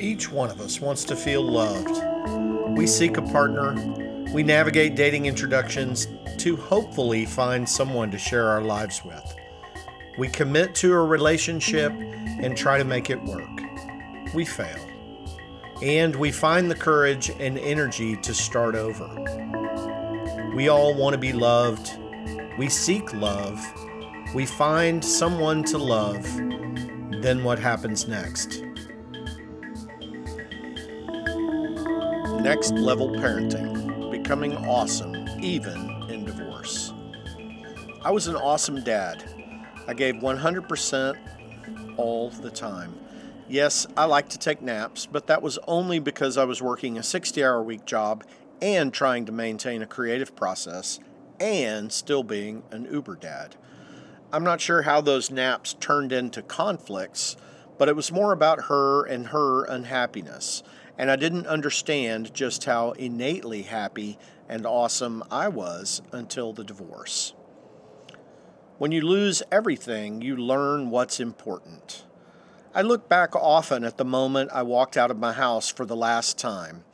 Each one of us wants to feel loved. We seek a partner. We navigate dating introductions to hopefully find someone to share our lives with. We commit to a relationship and try to make it work. We fail. And we find the courage and energy to start over. We all want to be loved. We seek love. We find someone to love. Then what happens next? Next level parenting, becoming awesome, even in divorce. I was an awesome dad. I gave 100% all the time. Yes, I like to take naps, but that was only because I was working a 60 hour week job and trying to maintain a creative process and still being an Uber dad. I'm not sure how those naps turned into conflicts, but it was more about her and her unhappiness and I didn't understand just how innately happy and awesome I was until the divorce. When you lose everything, you learn what's important. I look back often at the moment I walked out of my house for the last time.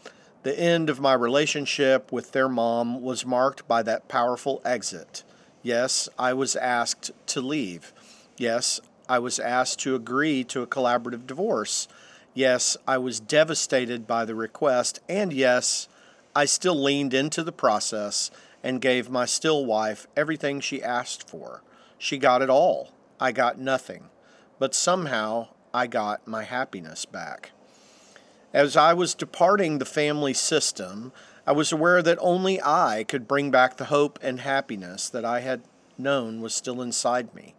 The end of my relationship with their mom was marked by that powerful exit. Yes, I was asked to leave. Yes, I was asked to agree to a collaborative divorce. Yes, I was devastated by the request, and yes, I still leaned into the process and gave my still wife everything she asked for. She got it all. I got nothing. But somehow I got my happiness back. As I was departing the family system, I was aware that only I could bring back the hope and happiness that I had known was still inside me.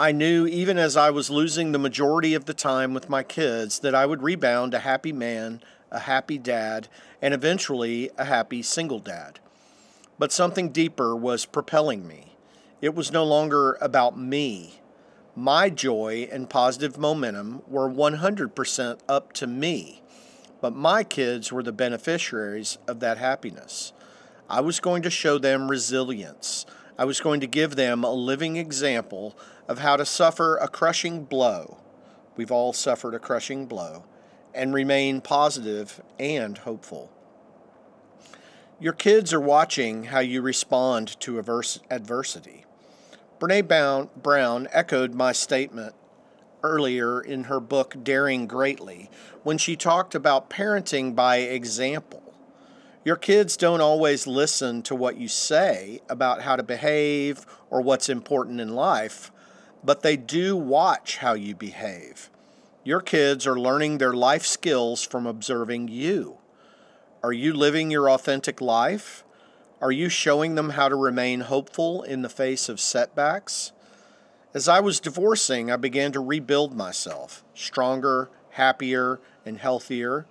I knew even as I was losing the majority of the time with my kids that I would rebound a happy man, a happy dad, and eventually a happy single dad. But something deeper was propelling me. It was no longer about me. My joy and positive momentum were 100% up to me, but my kids were the beneficiaries of that happiness. I was going to show them resilience. I was going to give them a living example of how to suffer a crushing blow. We've all suffered a crushing blow and remain positive and hopeful. Your kids are watching how you respond to adversity. Brene Brown echoed my statement earlier in her book Daring Greatly when she talked about parenting by example. Your kids don't always listen to what you say about how to behave or what's important in life, but they do watch how you behave. Your kids are learning their life skills from observing you. Are you living your authentic life? Are you showing them how to remain hopeful in the face of setbacks? As I was divorcing, I began to rebuild myself, stronger, happier, and healthier.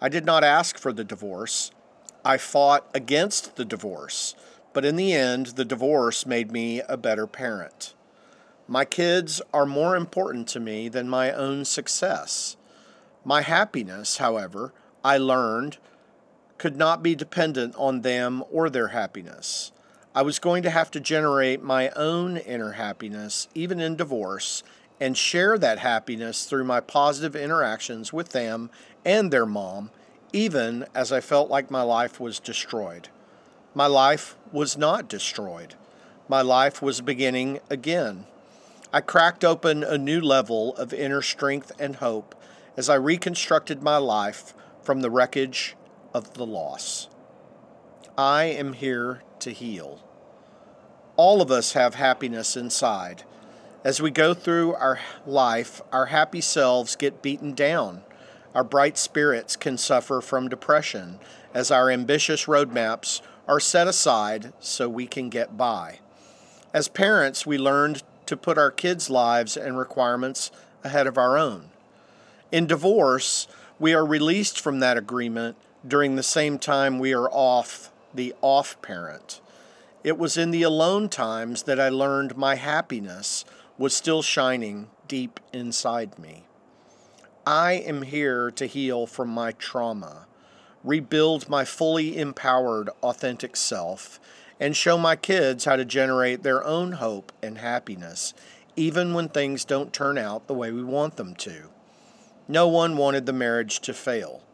I did not ask for the divorce. I fought against the divorce, but in the end, the divorce made me a better parent. My kids are more important to me than my own success. My happiness, however, I learned, could not be dependent on them or their happiness. I was going to have to generate my own inner happiness, even in divorce, and share that happiness through my positive interactions with them and their mom, even as I felt like my life was destroyed. My life was not destroyed. My life was beginning again. I cracked open a new level of inner strength and hope as I reconstructed my life from the wreckage of the loss. I am here to heal. All of us have happiness inside. As we go through our life, our happy selves get beaten down. Our bright spirits can suffer from depression as our ambitious roadmaps are set aside so we can get by. As parents, we learned to put our kids' lives and requirements ahead of our own. In divorce, we are released from that agreement during the same time we are off the off parent. It was in the alone times that I learned my happiness was still shining deep inside me. I am here to heal from my trauma, rebuild my fully empowered, authentic self, and show my kids how to generate their own hope and happiness, even when things don't turn out the way we want them to. No one wanted the marriage to fail.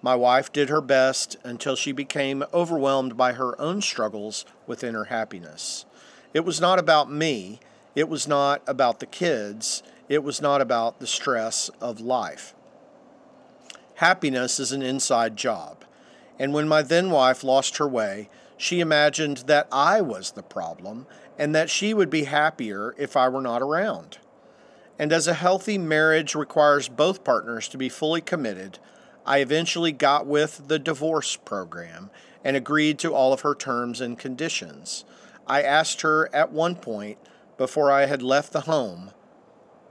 My wife did her best until she became overwhelmed by her own struggles with inner happiness. It was not about me, it was not about the kids, it was not about the stress of life. Happiness is an inside job, and when my then wife lost her way, she imagined that I was the problem and that she would be happier if I were not around. And as a healthy marriage requires both partners to be fully committed, I eventually got with the divorce program and agreed to all of her terms and conditions. I asked her at one point, before I had left the home,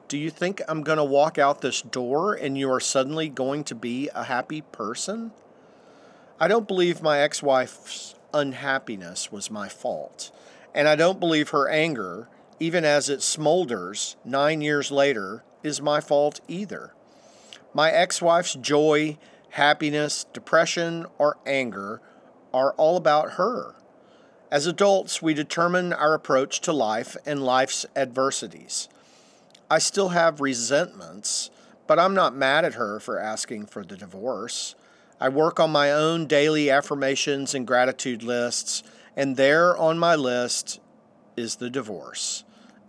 Do you think I'm going to walk out this door and you are suddenly going to be a happy person? I don't believe my ex wife's unhappiness was my fault, and I don't believe her anger, even as it smolders nine years later, is my fault either. My ex wife's joy, happiness, depression, or anger are all about her. As adults, we determine our approach to life and life's adversities. I still have resentments, but I'm not mad at her for asking for the divorce. I work on my own daily affirmations and gratitude lists, and there on my list is the divorce.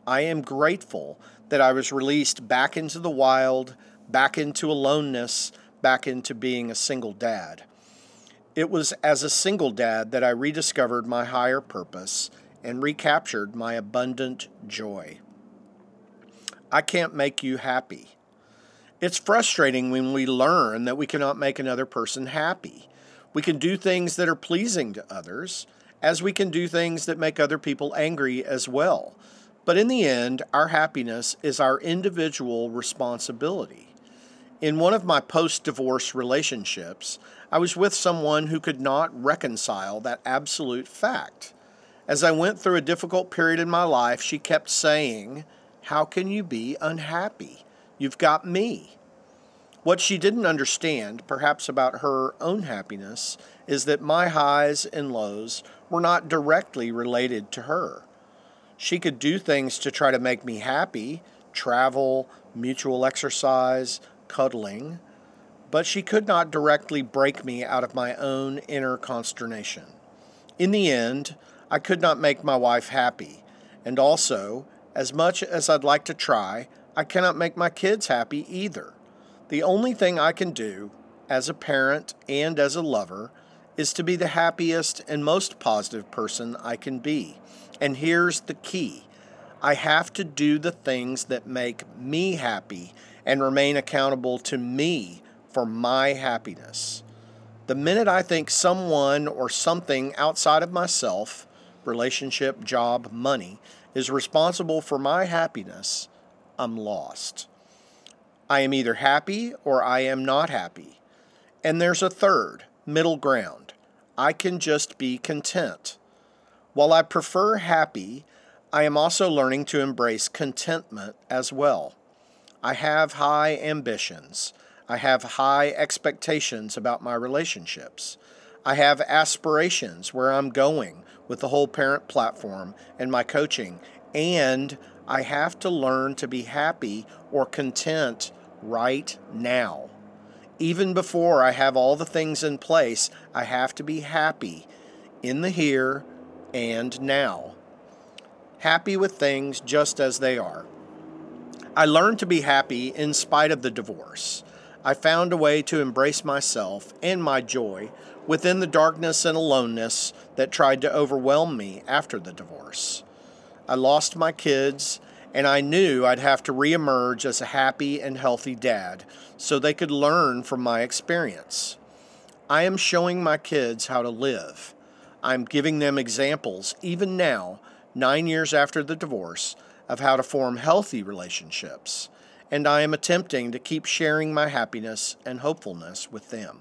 I am grateful that I was released back into the wild back into aloneness, back into being a single dad. It was as a single dad that I rediscovered my higher purpose and recaptured my abundant joy. I can't make you happy. It's frustrating when we learn that we cannot make another person happy. We can do things that are pleasing to others, as we can do things that make other people angry as well. But in the end, our happiness is our individual responsibility. In one of my post divorce relationships, I was with someone who could not reconcile that absolute fact. As I went through a difficult period in my life, she kept saying, How can you be unhappy? You've got me. What she didn't understand, perhaps about her own happiness, is that my highs and lows were not directly related to her. She could do things to try to make me happy travel, mutual exercise, cuddling, but she could not directly break me out of my own inner consternation. In the end, I could not make my wife happy, and also, as much as I'd like to try, I cannot make my kids happy either. The only thing I can do, as a parent and as a lover, is to be the happiest and most positive person I can be. And here's the key I have to do the things that make me happy and remain accountable to me for my happiness. The minute I think someone or something outside of myself, relationship, job, money, is responsible for my happiness, I'm lost. I am either happy or I am not happy. And there's a third, middle ground. I can just be content. While I prefer happy, I am also learning to embrace contentment as well. I have high ambitions. I have high expectations about my relationships. I have aspirations where I'm going with the whole parent platform and my coaching. And I have to learn to be happy or content right now. Even before I have all the things in place, I have to be happy in the here and now. Happy with things just as they are. I learned to be happy in spite of the divorce. I found a way to embrace myself and my joy within the darkness and aloneness that tried to overwhelm me after the divorce. I lost my kids, and I knew I'd have to reemerge as a happy and healthy dad so they could learn from my experience. I am showing my kids how to live. I'm giving them examples, even now, nine years after the divorce, of how to form healthy relationships, and I am attempting to keep sharing my happiness and hopefulness with them.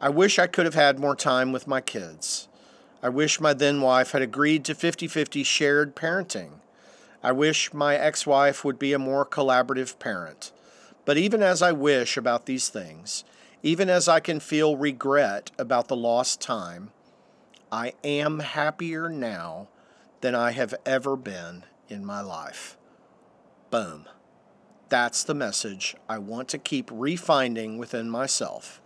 I wish I could have had more time with my kids. I wish my then wife had agreed to 50 50 shared parenting. I wish my ex wife would be a more collaborative parent. But even as I wish about these things, even as I can feel regret about the lost time, I am happier now than I have ever been in my life. Boom. That's the message I want to keep refinding within myself.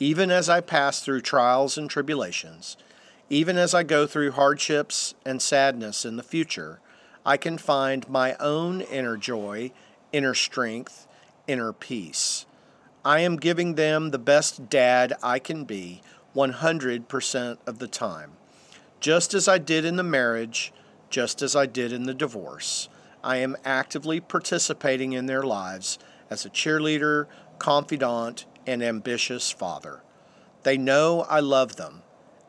Even as I pass through trials and tribulations, even as I go through hardships and sadness in the future, I can find my own inner joy, inner strength, inner peace. I am giving them the best dad I can be 100% of the time. Just as I did in the marriage, just as I did in the divorce, I am actively participating in their lives as a cheerleader, confidant, and ambitious father. They know I love them,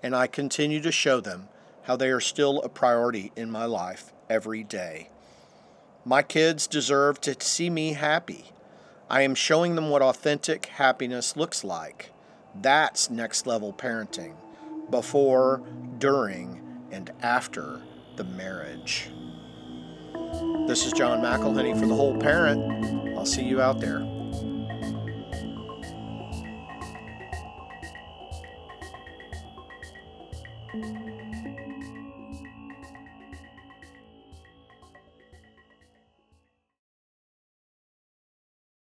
and I continue to show them how they are still a priority in my life every day. My kids deserve to see me happy. I am showing them what authentic happiness looks like. That's next level parenting before, during, and after the marriage. This is John McElhenney for The Whole Parent. I'll see you out there.